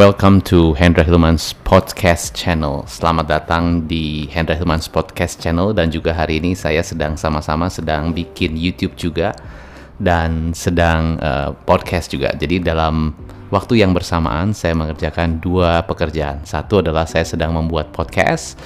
Welcome to Hendra Hilman's Podcast Channel. Selamat datang di Hendra Hilman's Podcast Channel dan juga hari ini saya sedang sama-sama sedang bikin YouTube juga dan sedang uh, podcast juga. Jadi dalam waktu yang bersamaan saya mengerjakan dua pekerjaan. Satu adalah saya sedang membuat podcast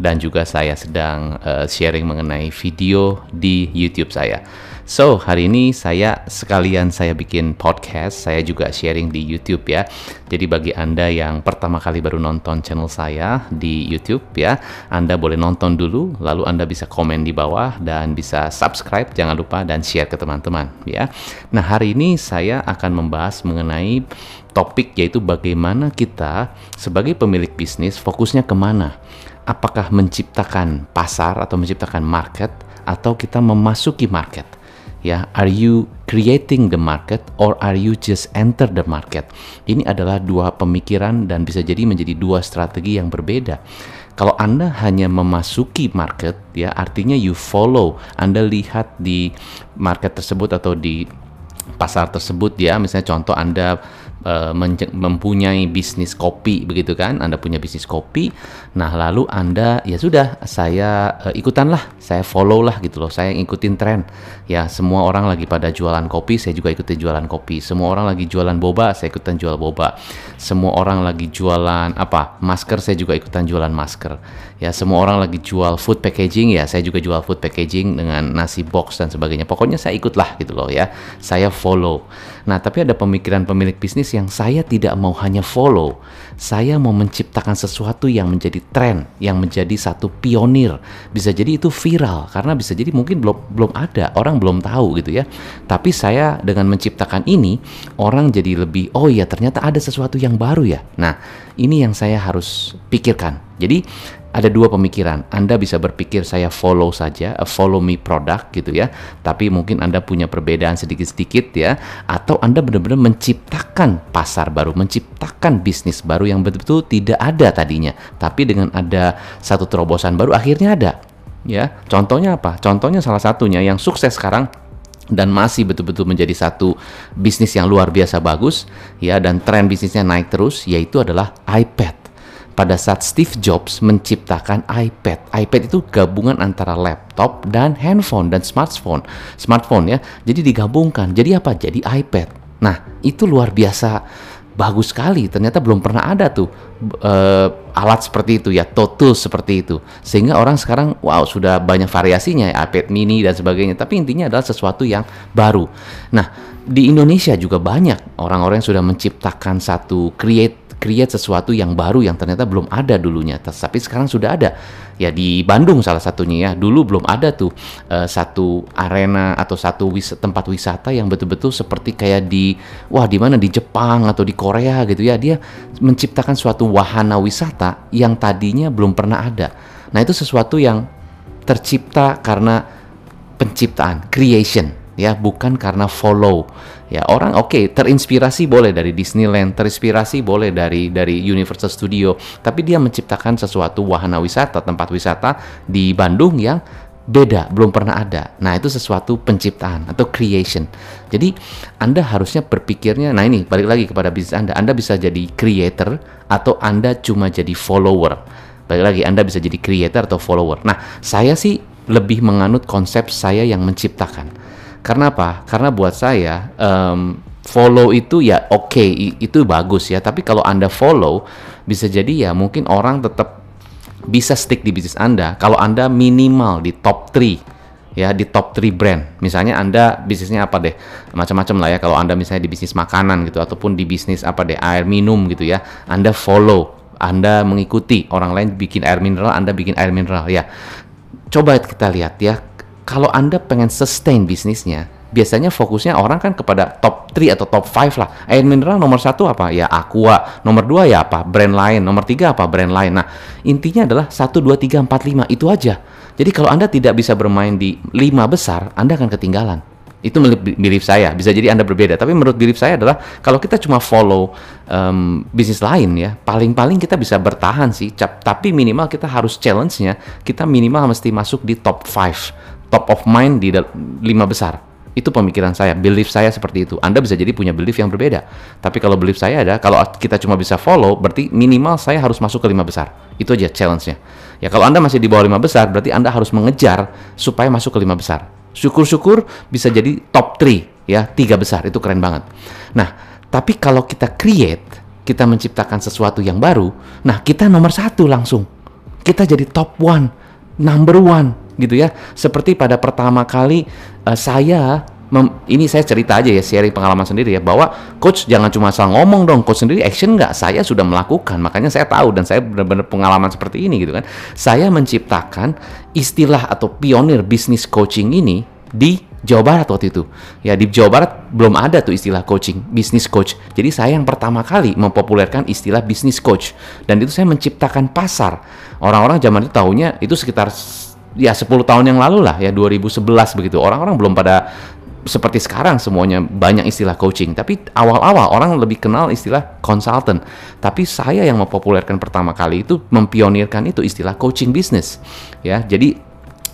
dan juga saya sedang uh, sharing mengenai video di YouTube saya. So, hari ini saya sekalian saya bikin podcast, saya juga sharing di YouTube ya. Jadi bagi Anda yang pertama kali baru nonton channel saya di YouTube ya, Anda boleh nonton dulu, lalu Anda bisa komen di bawah dan bisa subscribe, jangan lupa dan share ke teman-teman ya. Nah, hari ini saya akan membahas mengenai topik yaitu bagaimana kita sebagai pemilik bisnis fokusnya ke mana. Apakah menciptakan pasar atau menciptakan market atau kita memasuki market? Ya are you creating the market or are you just enter the market? Ini adalah dua pemikiran dan bisa jadi menjadi dua strategi yang berbeda. Kalau Anda hanya memasuki market ya artinya you follow Anda lihat di market tersebut atau di pasar tersebut ya misalnya contoh Anda uh, mempunyai bisnis kopi begitu kan? Anda punya bisnis kopi nah lalu Anda ya sudah saya uh, ikutan lah saya follow lah gitu loh. Saya ikutin tren. Ya semua orang lagi pada jualan kopi saya juga ikutin jualan kopi. Semua orang lagi jualan boba saya ikutan jual boba. Semua orang lagi jualan apa? Masker saya juga ikutan jualan masker. Ya semua orang lagi jual food packaging ya saya juga jual food packaging dengan nasi box dan sebagainya. Pokoknya saya ikut lah gitu loh ya. Saya follow. Nah tapi ada pemikiran pemilik bisnis bisnis yang saya tidak mau hanya follow, saya mau menciptakan sesuatu yang menjadi tren, yang menjadi satu pionir. Bisa jadi itu viral karena bisa jadi mungkin belum belum ada, orang belum tahu gitu ya. Tapi saya dengan menciptakan ini, orang jadi lebih oh ya ternyata ada sesuatu yang baru ya. Nah, ini yang saya harus pikirkan. Jadi ada dua pemikiran. Anda bisa berpikir saya follow saja, a follow me product gitu ya. Tapi mungkin Anda punya perbedaan sedikit-sedikit ya. Atau Anda benar-benar menciptakan pasar baru, menciptakan bisnis baru yang betul-betul tidak ada tadinya. Tapi dengan ada satu terobosan baru akhirnya ada. Ya, contohnya apa? Contohnya salah satunya yang sukses sekarang dan masih betul-betul menjadi satu bisnis yang luar biasa bagus ya dan tren bisnisnya naik terus yaitu adalah iPad pada saat Steve Jobs menciptakan iPad. iPad itu gabungan antara laptop dan handphone dan smartphone. Smartphone ya. Jadi digabungkan. Jadi apa? Jadi iPad. Nah, itu luar biasa bagus sekali. Ternyata belum pernah ada tuh uh, alat seperti itu ya, total seperti itu. Sehingga orang sekarang wow sudah banyak variasinya ya, iPad mini dan sebagainya. Tapi intinya adalah sesuatu yang baru. Nah, di Indonesia juga banyak orang-orang yang sudah menciptakan satu create create sesuatu yang baru yang ternyata belum ada dulunya. Tapi sekarang sudah ada. Ya di Bandung salah satunya ya. Dulu belum ada tuh uh, satu arena atau satu wis tempat wisata yang betul-betul seperti kayak di wah di mana? Di Jepang atau di Korea gitu ya. Dia menciptakan suatu wahana wisata yang tadinya belum pernah ada. Nah itu sesuatu yang tercipta karena penciptaan creation ya bukan karena follow. Ya orang oke okay, terinspirasi boleh dari Disneyland terinspirasi boleh dari dari Universal Studio tapi dia menciptakan sesuatu wahana wisata tempat wisata di Bandung yang beda belum pernah ada. Nah itu sesuatu penciptaan atau creation. Jadi anda harusnya berpikirnya nah ini balik lagi kepada bisnis anda. Anda bisa jadi creator atau anda cuma jadi follower. Balik lagi anda bisa jadi creator atau follower. Nah saya sih lebih menganut konsep saya yang menciptakan karena apa? Karena buat saya um, follow itu ya oke okay, itu bagus ya. Tapi kalau anda follow bisa jadi ya mungkin orang tetap bisa stick di bisnis anda. Kalau anda minimal di top 3 ya di top 3 brand. Misalnya Anda bisnisnya apa deh? Macam-macam lah ya kalau Anda misalnya di bisnis makanan gitu ataupun di bisnis apa deh air minum gitu ya. Anda follow, Anda mengikuti orang lain bikin air mineral, Anda bikin air mineral ya. Coba kita lihat ya kalau Anda pengen sustain bisnisnya, biasanya fokusnya orang kan kepada top 3 atau top 5 lah. Air mineral nomor satu apa? Ya Aqua. Nomor dua ya apa? Brand lain. Nomor tiga apa? Brand lain. Nah, intinya adalah 1, 2, 3, 4, 5. Itu aja. Jadi kalau Anda tidak bisa bermain di lima besar, Anda akan ketinggalan. Itu mirip saya, bisa jadi Anda berbeda. Tapi menurut mirip saya adalah kalau kita cuma follow um, bisnis lain ya, paling-paling kita bisa bertahan sih. Tapi minimal kita harus challenge-nya, kita minimal mesti masuk di top 5 top of mind di lima besar. Itu pemikiran saya, belief saya seperti itu. Anda bisa jadi punya belief yang berbeda. Tapi kalau belief saya ada, kalau kita cuma bisa follow, berarti minimal saya harus masuk ke lima besar. Itu aja challenge-nya. Ya kalau Anda masih di bawah lima besar, berarti Anda harus mengejar supaya masuk ke lima besar. Syukur-syukur bisa jadi top 3 ya, tiga besar. Itu keren banget. Nah, tapi kalau kita create, kita menciptakan sesuatu yang baru, nah kita nomor satu langsung. Kita jadi top one, number one gitu ya. Seperti pada pertama kali uh, saya mem, ini saya cerita aja ya sharing pengalaman sendiri ya bahwa coach jangan cuma asal ngomong dong coach sendiri action nggak saya sudah melakukan makanya saya tahu dan saya benar-benar pengalaman seperti ini gitu kan saya menciptakan istilah atau pionir bisnis coaching ini di Jawa Barat waktu itu. Ya di Jawa Barat belum ada tuh istilah coaching, bisnis coach. Jadi saya yang pertama kali mempopulerkan istilah bisnis coach dan itu saya menciptakan pasar. Orang-orang zaman itu tahunya itu sekitar ya 10 tahun yang lalu lah ya 2011 begitu. Orang-orang belum pada seperti sekarang semuanya banyak istilah coaching, tapi awal-awal orang lebih kenal istilah consultant. Tapi saya yang mempopulerkan pertama kali itu mempionirkan itu istilah coaching business. Ya, jadi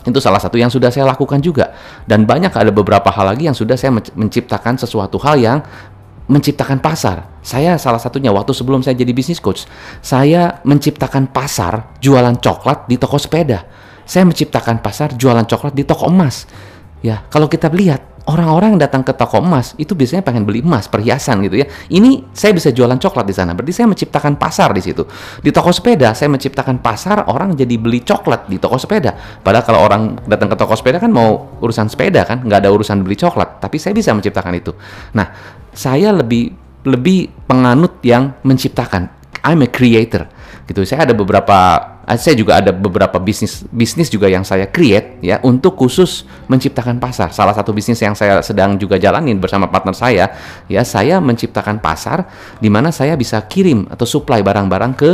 itu salah satu yang sudah saya lakukan juga. Dan banyak ada beberapa hal lagi yang sudah saya menciptakan sesuatu hal yang menciptakan pasar. Saya salah satunya waktu sebelum saya jadi bisnis coach, saya menciptakan pasar jualan coklat di toko sepeda. Saya menciptakan pasar jualan coklat di toko emas. Ya, kalau kita lihat orang-orang yang datang ke toko emas itu biasanya pengen beli emas, perhiasan gitu ya. Ini saya bisa jualan coklat di sana. Berarti saya menciptakan pasar di situ. Di toko sepeda saya menciptakan pasar orang jadi beli coklat di toko sepeda. Padahal kalau orang datang ke toko sepeda kan mau urusan sepeda kan, nggak ada urusan beli coklat. Tapi saya bisa menciptakan itu. Nah, saya lebih lebih penganut yang menciptakan. I'm a creator gitu. Saya ada beberapa Eh, saya juga ada beberapa bisnis bisnis juga yang saya create ya untuk khusus menciptakan pasar. Salah satu bisnis yang saya sedang juga jalanin bersama partner saya ya saya menciptakan pasar di mana saya bisa kirim atau supply barang-barang ke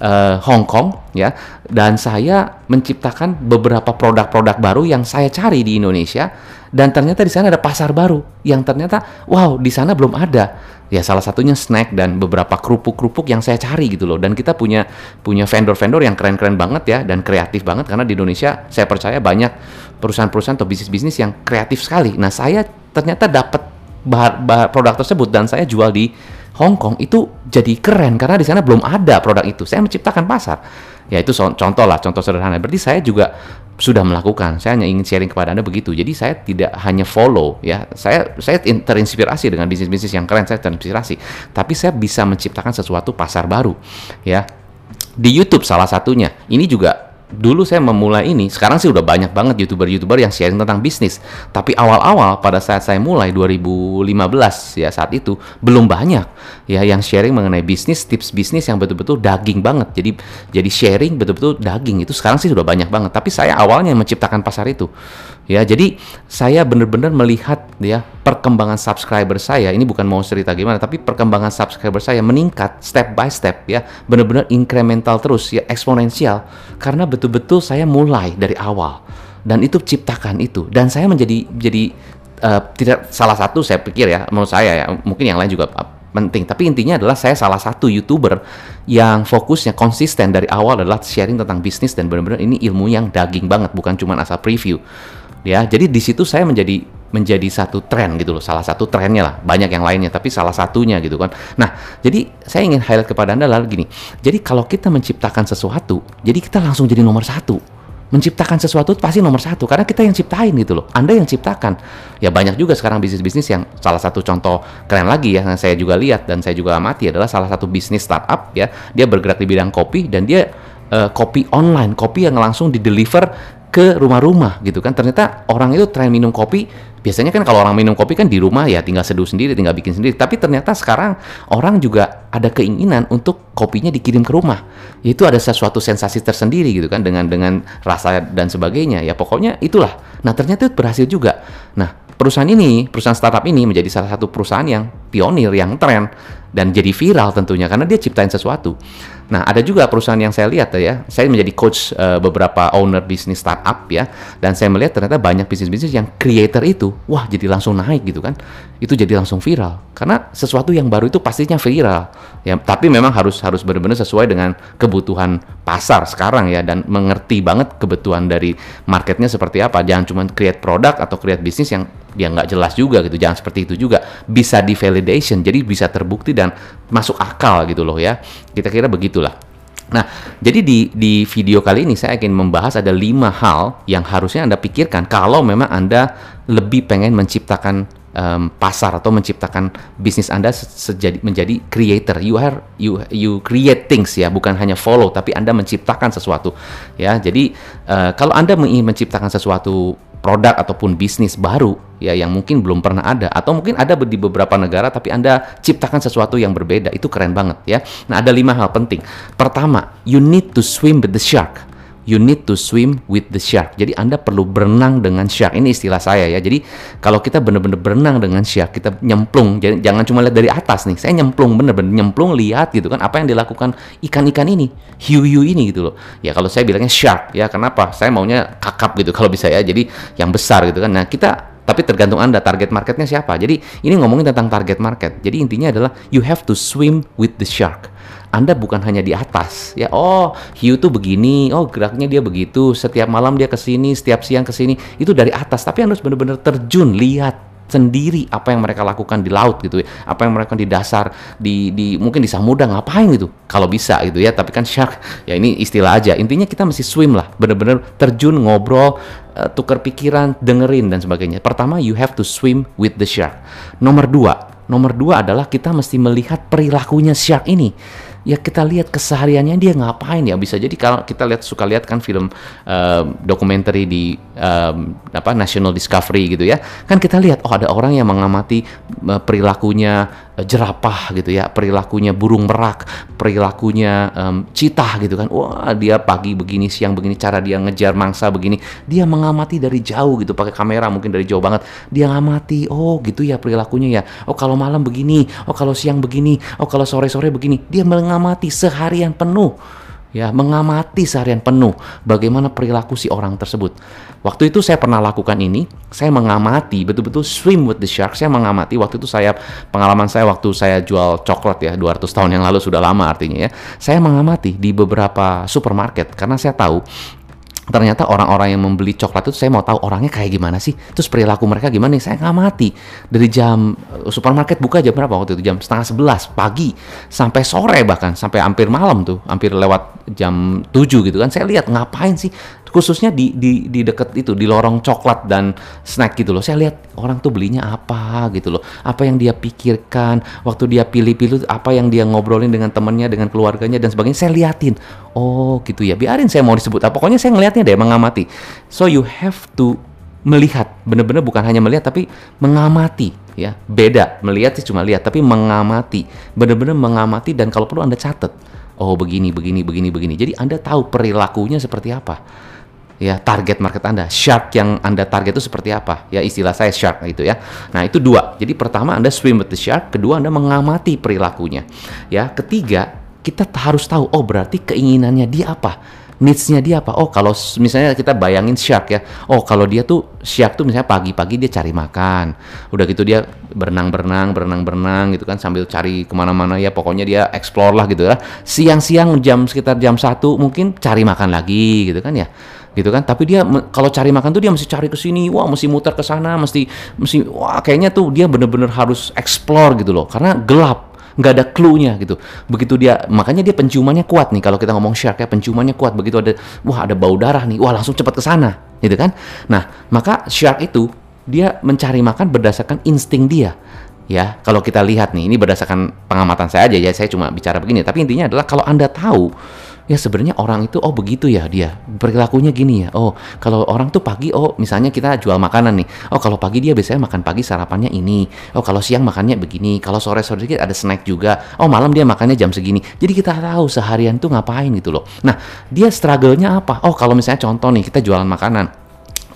uh, Hong Kong ya. Dan saya menciptakan beberapa produk-produk baru yang saya cari di Indonesia. Dan ternyata di sana ada pasar baru yang ternyata wow di sana belum ada. Ya salah satunya snack dan beberapa kerupuk-kerupuk yang saya cari gitu loh. Dan kita punya punya vendor-vendor yang keren-keren banget ya dan kreatif banget. Karena di Indonesia saya percaya banyak perusahaan-perusahaan atau bisnis-bisnis yang kreatif sekali. Nah saya ternyata dapat produk tersebut dan saya jual di Hong Kong itu jadi keren karena di sana belum ada produk itu saya menciptakan pasar ya itu contoh lah contoh sederhana berarti saya juga sudah melakukan. Saya hanya ingin sharing kepada Anda begitu. Jadi saya tidak hanya follow ya. Saya saya terinspirasi dengan bisnis-bisnis yang keren, saya terinspirasi. Tapi saya bisa menciptakan sesuatu pasar baru ya. Di YouTube salah satunya. Ini juga dulu saya memulai ini, sekarang sih udah banyak banget youtuber-youtuber yang sharing tentang bisnis. Tapi awal-awal pada saat saya mulai 2015 ya saat itu belum banyak ya yang sharing mengenai bisnis, tips bisnis yang betul-betul daging banget. Jadi jadi sharing betul-betul daging itu sekarang sih sudah banyak banget. Tapi saya awalnya yang menciptakan pasar itu. Ya, jadi saya benar-benar melihat ya perkembangan subscriber saya. Ini bukan mau cerita gimana, tapi perkembangan subscriber saya meningkat step by step ya, benar-benar incremental terus ya, eksponensial. Karena betul-betul saya mulai dari awal dan itu ciptakan itu. Dan saya menjadi jadi uh, tidak salah satu saya pikir ya menurut saya ya mungkin yang lain juga penting. Tapi intinya adalah saya salah satu youtuber yang fokusnya konsisten dari awal adalah sharing tentang bisnis dan benar-benar ini ilmu yang daging banget bukan cuma asal preview ya jadi di situ saya menjadi menjadi satu tren gitu loh salah satu trennya lah banyak yang lainnya tapi salah satunya gitu kan. Nah jadi saya ingin highlight kepada anda lalu gini jadi kalau kita menciptakan sesuatu jadi kita langsung jadi nomor satu. Menciptakan sesuatu pasti nomor satu karena kita yang ciptain gitu loh anda yang ciptakan. Ya banyak juga sekarang bisnis-bisnis yang salah satu contoh keren lagi ya yang saya juga lihat dan saya juga amati adalah salah satu bisnis startup ya dia bergerak di bidang kopi dan dia uh, kopi online kopi yang langsung di deliver ke rumah-rumah gitu kan. Ternyata orang itu tren minum kopi biasanya kan kalau orang minum kopi kan di rumah ya tinggal seduh sendiri tinggal bikin sendiri. Tapi ternyata sekarang orang juga ada keinginan untuk kopinya dikirim ke rumah. Itu ada sesuatu sensasi tersendiri gitu kan dengan dengan rasa dan sebagainya. Ya pokoknya itulah. Nah ternyata itu berhasil juga. Nah perusahaan ini perusahaan startup ini menjadi salah satu perusahaan yang pionir yang tren dan jadi viral tentunya karena dia ciptain sesuatu. Nah, ada juga perusahaan yang saya lihat ya, saya menjadi coach uh, beberapa owner bisnis startup ya, dan saya melihat ternyata banyak bisnis-bisnis yang creator itu, wah jadi langsung naik gitu kan, itu jadi langsung viral, karena sesuatu yang baru itu pastinya viral, ya. Tapi memang harus harus benar-benar sesuai dengan kebutuhan pasar sekarang ya, dan mengerti banget kebutuhan dari marketnya seperti apa, jangan cuma create produk atau create bisnis yang dia nggak jelas juga gitu. Jangan seperti itu juga. Bisa di validation jadi bisa terbukti dan masuk akal gitu loh ya. Kita kira begitulah Nah, jadi di, di video kali ini saya ingin membahas ada lima hal yang harusnya Anda pikirkan kalau memang Anda lebih pengen menciptakan um, pasar atau menciptakan bisnis Anda sejadi, menjadi creator. You are you you create things ya, bukan hanya follow tapi Anda menciptakan sesuatu ya. Jadi uh, kalau Anda ingin menciptakan sesuatu produk ataupun bisnis baru ya yang mungkin belum pernah ada atau mungkin ada di beberapa negara tapi Anda ciptakan sesuatu yang berbeda itu keren banget ya. Nah, ada lima hal penting. Pertama, you need to swim with the shark you need to swim with the shark. Jadi Anda perlu berenang dengan shark. Ini istilah saya ya. Jadi kalau kita benar-benar berenang dengan shark, kita nyemplung. Jadi, jangan cuma lihat dari atas nih. Saya nyemplung benar-benar nyemplung lihat gitu kan apa yang dilakukan ikan-ikan ini, hiu-hiu ini gitu loh. Ya kalau saya bilangnya shark ya. Kenapa? Saya maunya kakap gitu kalau bisa ya. Jadi yang besar gitu kan. Nah, kita tapi tergantung Anda target marketnya siapa. Jadi ini ngomongin tentang target market. Jadi intinya adalah you have to swim with the shark. Anda bukan hanya di atas ya oh hiu tuh begini oh geraknya dia begitu setiap malam dia ke sini setiap siang ke sini itu dari atas tapi Anda harus benar-benar terjun lihat sendiri apa yang mereka lakukan di laut gitu ya. Apa yang mereka di dasar di di mungkin di samudra ngapain gitu. Kalau bisa gitu ya tapi kan shark ya ini istilah aja. Intinya kita mesti swim lah benar-benar terjun ngobrol uh, tukar pikiran dengerin dan sebagainya. Pertama you have to swim with the shark. Nomor dua nomor dua adalah kita mesti melihat perilakunya shark ini ya kita lihat kesehariannya dia ngapain ya? Bisa jadi kalau kita lihat suka lihat kan film uh, dokumenter di um, apa National Discovery gitu ya. Kan kita lihat oh ada orang yang mengamati uh, perilakunya jerapah gitu ya perilakunya burung merak perilakunya um, citah gitu kan. Wah dia pagi begini siang begini cara dia ngejar mangsa begini. Dia mengamati dari jauh gitu pakai kamera mungkin dari jauh banget. Dia ngamati oh gitu ya perilakunya ya. Oh kalau malam begini oh kalau siang begini oh kalau sore sore begini. Dia mengamati seharian penuh ya mengamati seharian penuh bagaimana perilaku si orang tersebut. Waktu itu saya pernah lakukan ini, saya mengamati betul-betul swim with the shark. Saya mengamati waktu itu saya pengalaman saya waktu saya jual coklat ya 200 tahun yang lalu sudah lama artinya ya. Saya mengamati di beberapa supermarket karena saya tahu ternyata orang-orang yang membeli coklat itu saya mau tahu orangnya kayak gimana sih? Terus perilaku mereka gimana nih? Saya ngamati dari jam eh, supermarket buka jam berapa waktu itu? Jam setengah sebelas pagi sampai sore bahkan sampai hampir malam tuh hampir lewat jam 7 gitu kan. Saya lihat ngapain sih khususnya di di di dekat itu di lorong coklat dan snack gitu loh. Saya lihat orang tuh belinya apa gitu loh. Apa yang dia pikirkan waktu dia pilih-pilih apa yang dia ngobrolin dengan temannya dengan keluarganya dan sebagainya saya liatin. Oh gitu ya. Biarin saya mau disebut apa. Pokoknya saya ngelihatnya deh mengamati. So you have to melihat. Bener-bener bukan hanya melihat tapi mengamati ya. Beda. Melihat sih cuma lihat tapi mengamati. Bener-bener mengamati dan kalau perlu anda catat. Oh begini begini begini begini. Jadi anda tahu perilakunya seperti apa ya target market Anda. Shark yang Anda target itu seperti apa? Ya istilah saya shark itu ya. Nah, itu dua. Jadi pertama Anda swim with the shark, kedua Anda mengamati perilakunya. Ya, ketiga kita harus tahu oh berarti keinginannya dia apa? needs-nya dia apa? Oh, kalau misalnya kita bayangin shark ya. Oh, kalau dia tuh shark tuh misalnya pagi-pagi dia cari makan. Udah gitu dia berenang-berenang, berenang-berenang gitu kan sambil cari ke mana-mana ya. Pokoknya dia explore lah gitu ya. Siang-siang jam sekitar jam satu mungkin cari makan lagi gitu kan ya gitu kan. Tapi dia kalau cari makan tuh dia mesti cari ke sini. Wah mesti muter ke sana mesti mesti wah kayaknya tuh dia bener-bener harus explore gitu loh. Karena gelap nggak ada clue-nya gitu. Begitu dia makanya dia penciumannya kuat nih. Kalau kita ngomong shark ya penciumannya kuat. Begitu ada wah ada bau darah nih. Wah langsung cepat ke sana gitu kan. Nah maka shark itu dia mencari makan berdasarkan insting dia. Ya kalau kita lihat nih ini berdasarkan pengamatan saya aja ya. Saya cuma bicara begini. Tapi intinya adalah kalau anda tahu ya sebenarnya orang itu oh begitu ya dia. Perilakunya gini ya. Oh kalau orang tuh pagi oh misalnya kita jual makanan nih. Oh kalau pagi dia biasanya makan pagi sarapannya ini. Oh kalau siang makannya begini. Kalau sore sore dikit ada snack juga. Oh malam dia makannya jam segini. Jadi kita tahu seharian tuh ngapain gitu loh. Nah dia struggle-nya apa? Oh kalau misalnya contoh nih kita jualan makanan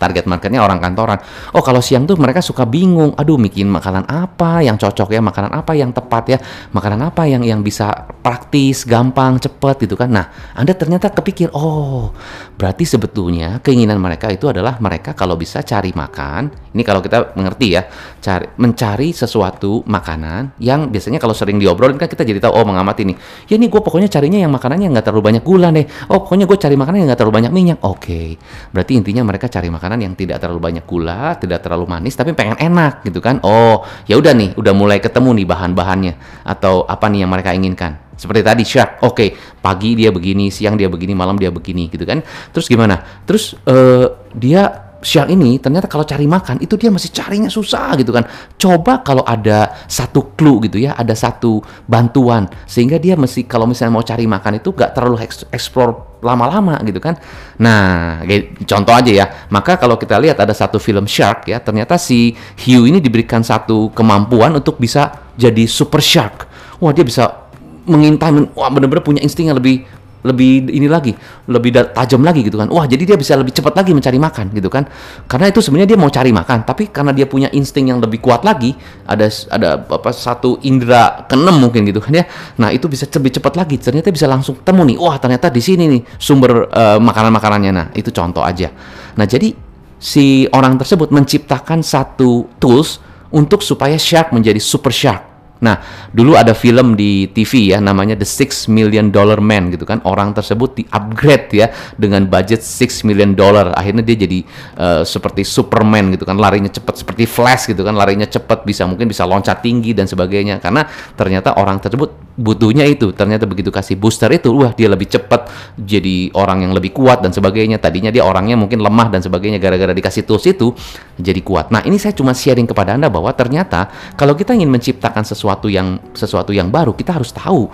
target marketnya orang kantoran. Oh kalau siang tuh mereka suka bingung, aduh bikin makanan apa yang cocok ya, makanan apa yang tepat ya, makanan apa yang yang bisa praktis, gampang, cepet gitu kan. Nah, Anda ternyata kepikir, oh berarti sebetulnya keinginan mereka itu adalah mereka kalau bisa cari makan, ini kalau kita mengerti ya, cari mencari sesuatu makanan yang biasanya kalau sering diobrolin kan kita jadi tahu oh mengamati nih ya nih gue pokoknya carinya yang makanannya nggak terlalu banyak gula deh oh pokoknya gue cari makanan yang nggak terlalu banyak minyak oke okay. berarti intinya mereka cari makanan yang tidak terlalu banyak gula tidak terlalu manis tapi pengen enak gitu kan? Oh ya udah nih udah mulai ketemu nih bahan-bahannya atau apa nih yang mereka inginkan. Seperti tadi shark oke okay, pagi dia begini siang dia begini malam dia begini gitu kan? Terus gimana? Terus uh, dia siang ini ternyata kalau cari makan itu dia masih carinya susah gitu kan. Coba kalau ada satu clue gitu ya, ada satu bantuan sehingga dia mesti kalau misalnya mau cari makan itu gak terlalu explore lama-lama gitu kan. Nah, contoh aja ya. Maka kalau kita lihat ada satu film Shark ya, ternyata si Hugh ini diberikan satu kemampuan untuk bisa jadi super shark. Wah, dia bisa mengintai, wah bener-bener punya insting yang lebih lebih ini lagi, lebih tajam lagi gitu kan. Wah, jadi dia bisa lebih cepat lagi mencari makan gitu kan. Karena itu sebenarnya dia mau cari makan, tapi karena dia punya insting yang lebih kuat lagi, ada ada apa satu indera keenam mungkin gitu kan ya. Nah, itu bisa lebih cepat lagi. Ternyata bisa langsung temu nih. Wah, ternyata di sini nih sumber uh, makanan-makanannya. Nah, itu contoh aja. Nah, jadi si orang tersebut menciptakan satu tools untuk supaya shark menjadi super shark Nah, dulu ada film di TV ya namanya The Six Million Dollar Man gitu kan. Orang tersebut di-upgrade ya dengan budget six million dollar. Akhirnya dia jadi uh, seperti Superman gitu kan, larinya cepat seperti Flash gitu kan, larinya cepat bisa mungkin bisa loncat tinggi dan sebagainya karena ternyata orang tersebut butuhnya itu. Ternyata begitu kasih booster itu wah dia lebih cepat jadi orang yang lebih kuat dan sebagainya. Tadinya dia orangnya mungkin lemah dan sebagainya gara-gara dikasih tools itu jadi kuat. Nah ini saya cuma sharing kepada anda bahwa ternyata kalau kita ingin menciptakan sesuatu yang sesuatu yang baru kita harus tahu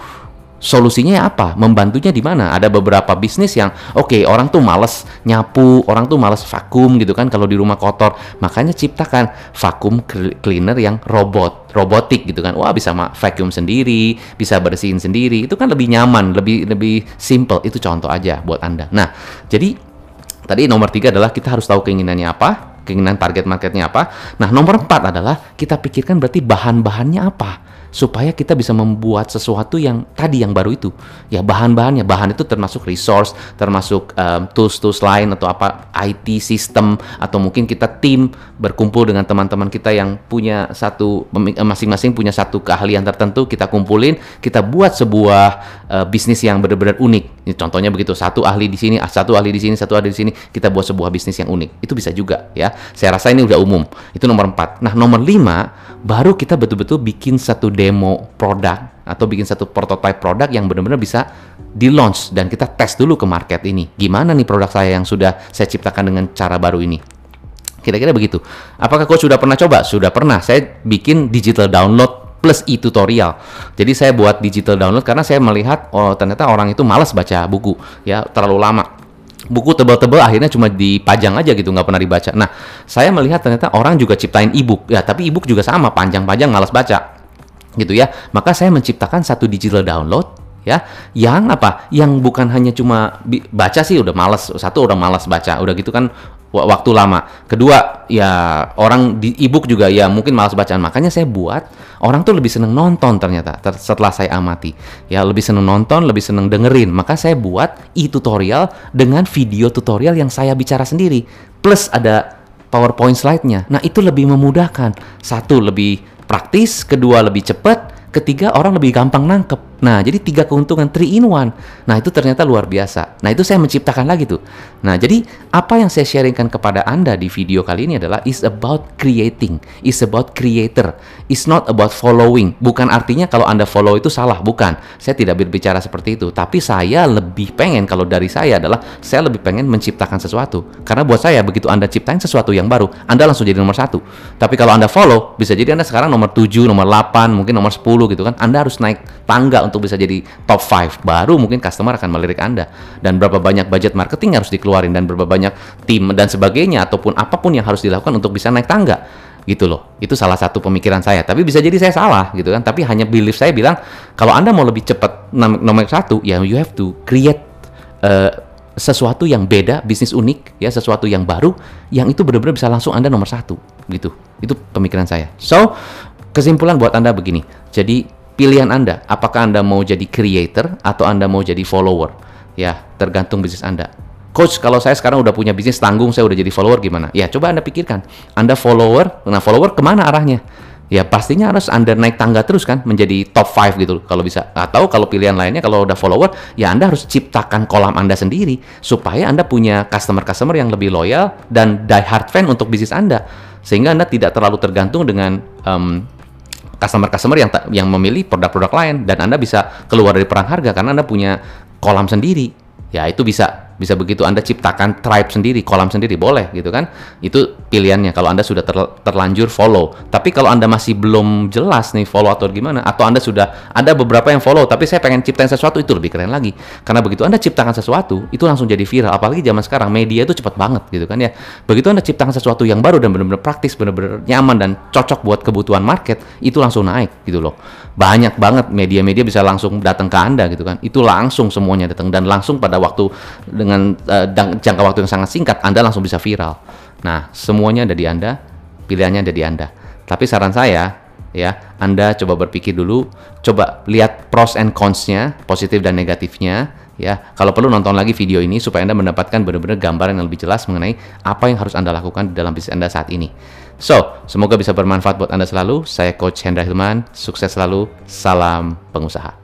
solusinya apa? Membantunya di mana? Ada beberapa bisnis yang oke okay, orang tuh males nyapu, orang tuh males vakum gitu kan kalau di rumah kotor. Makanya ciptakan vakum cleaner yang robot, robotik gitu kan. Wah bisa vacuum sendiri, bisa bersihin sendiri. Itu kan lebih nyaman, lebih lebih simple. Itu contoh aja buat anda. Nah jadi tadi nomor tiga adalah kita harus tahu keinginannya apa, keinginan target marketnya apa. Nah nomor empat adalah kita pikirkan berarti bahan-bahannya apa supaya kita bisa membuat sesuatu yang tadi yang baru itu. Ya bahan-bahannya. Bahan itu termasuk resource termasuk um, tools-tools lain atau apa IT system atau mungkin kita tim berkumpul dengan teman-teman kita yang punya satu eh, masing-masing punya satu keahlian tertentu kita kumpulin kita buat sebuah uh, bisnis yang benar-benar unik. Ini contohnya begitu satu ahli di sini satu ahli di sini satu ahli di sini kita buat sebuah bisnis yang unik. Itu bisa juga ya. Saya rasa ini udah umum. Itu nomor empat. Nah nomor lima baru kita betul-betul bikin satu demo produk atau bikin satu prototype produk yang benar-benar bisa di launch dan kita tes dulu ke market ini. Gimana nih produk saya yang sudah saya ciptakan dengan cara baru ini? Kira-kira begitu. Apakah kau sudah pernah coba? Sudah pernah. Saya bikin digital download plus e-tutorial. Jadi saya buat digital download karena saya melihat oh ternyata orang itu malas baca buku ya terlalu lama buku tebal-tebal akhirnya cuma dipajang aja gitu nggak pernah dibaca. Nah saya melihat ternyata orang juga ciptain e-book ya tapi e-book juga sama panjang-panjang malas baca gitu ya. Maka saya menciptakan satu digital download ya yang apa yang bukan hanya cuma baca sih udah malas satu udah malas baca udah gitu kan waktu lama. Kedua, ya orang di ebook juga ya mungkin malas bacaan. Makanya saya buat orang tuh lebih seneng nonton ternyata ter setelah saya amati. Ya lebih seneng nonton, lebih seneng dengerin. Maka saya buat e-tutorial dengan video tutorial yang saya bicara sendiri. Plus ada PowerPoint slide-nya. Nah, itu lebih memudahkan. Satu lebih praktis, kedua lebih cepat, ketiga orang lebih gampang nangkep. Nah, jadi tiga keuntungan three in one. Nah, itu ternyata luar biasa. Nah, itu saya menciptakan lagi tuh. Nah, jadi apa yang saya sharingkan kepada Anda di video kali ini adalah is about creating, is about creator, is not about following. Bukan artinya kalau Anda follow itu salah, bukan. Saya tidak berbicara seperti itu, tapi saya lebih pengen kalau dari saya adalah saya lebih pengen menciptakan sesuatu. Karena buat saya begitu Anda ciptain sesuatu yang baru, Anda langsung jadi nomor satu. Tapi kalau Anda follow, bisa jadi Anda sekarang nomor 7, nomor 8, mungkin nomor 10 gitu kan. Anda harus naik tangga untuk bisa jadi top 5 baru mungkin customer akan melirik Anda. Dan berapa banyak budget marketing harus dikeluarin dan berapa banyak tim dan sebagainya ataupun apa pun yang harus dilakukan untuk bisa naik tangga gitu loh. Itu salah satu pemikiran saya. Tapi bisa jadi saya salah gitu kan. Tapi hanya belief saya bilang kalau anda mau lebih cepat nomor satu ya you have to create uh, sesuatu yang beda bisnis unik ya sesuatu yang baru yang itu benar-benar bisa langsung anda nomor satu gitu. Itu pemikiran saya. So kesimpulan buat anda begini jadi pilihan Anda. Apakah Anda mau jadi creator atau Anda mau jadi follower? Ya, tergantung bisnis Anda. Coach, kalau saya sekarang udah punya bisnis tanggung, saya udah jadi follower gimana? Ya, coba Anda pikirkan. Anda follower, nah follower ke mana arahnya? Ya pastinya harus Anda naik tangga terus kan, menjadi top 5 gitu kalau bisa. Atau kalau pilihan lainnya, kalau udah follower, ya Anda harus ciptakan kolam Anda sendiri, supaya Anda punya customer-customer yang lebih loyal dan die hard fan untuk bisnis Anda. Sehingga Anda tidak terlalu tergantung dengan um, customer-customer yang yang memilih produk-produk lain dan Anda bisa keluar dari perang harga karena Anda punya kolam sendiri. Ya, itu bisa bisa begitu Anda ciptakan tribe sendiri, kolam sendiri, boleh gitu kan? Itu pilihannya kalau Anda sudah ter, terlanjur follow. Tapi kalau Anda masih belum jelas nih follow atau gimana, atau Anda sudah ada beberapa yang follow, tapi saya pengen ciptain sesuatu itu lebih keren lagi. Karena begitu Anda ciptakan sesuatu, itu langsung jadi viral. Apalagi zaman sekarang media itu cepat banget gitu kan ya. Begitu Anda ciptakan sesuatu yang baru dan benar-benar praktis, benar-benar nyaman dan cocok buat kebutuhan market, itu langsung naik gitu loh. Banyak banget media-media bisa langsung datang ke Anda gitu kan. Itu langsung semuanya datang dan langsung pada waktu dengan dengan uh, jangka waktu yang sangat singkat Anda langsung bisa viral. Nah, semuanya ada di Anda, pilihannya ada di Anda. Tapi saran saya ya, Anda coba berpikir dulu, coba lihat pros and cons-nya, positif dan negatifnya ya. Kalau perlu nonton lagi video ini supaya Anda mendapatkan benar-benar gambaran yang lebih jelas mengenai apa yang harus Anda lakukan dalam bisnis Anda saat ini. So, semoga bisa bermanfaat buat Anda selalu. Saya Coach Hendra Hilman. Sukses selalu. Salam pengusaha.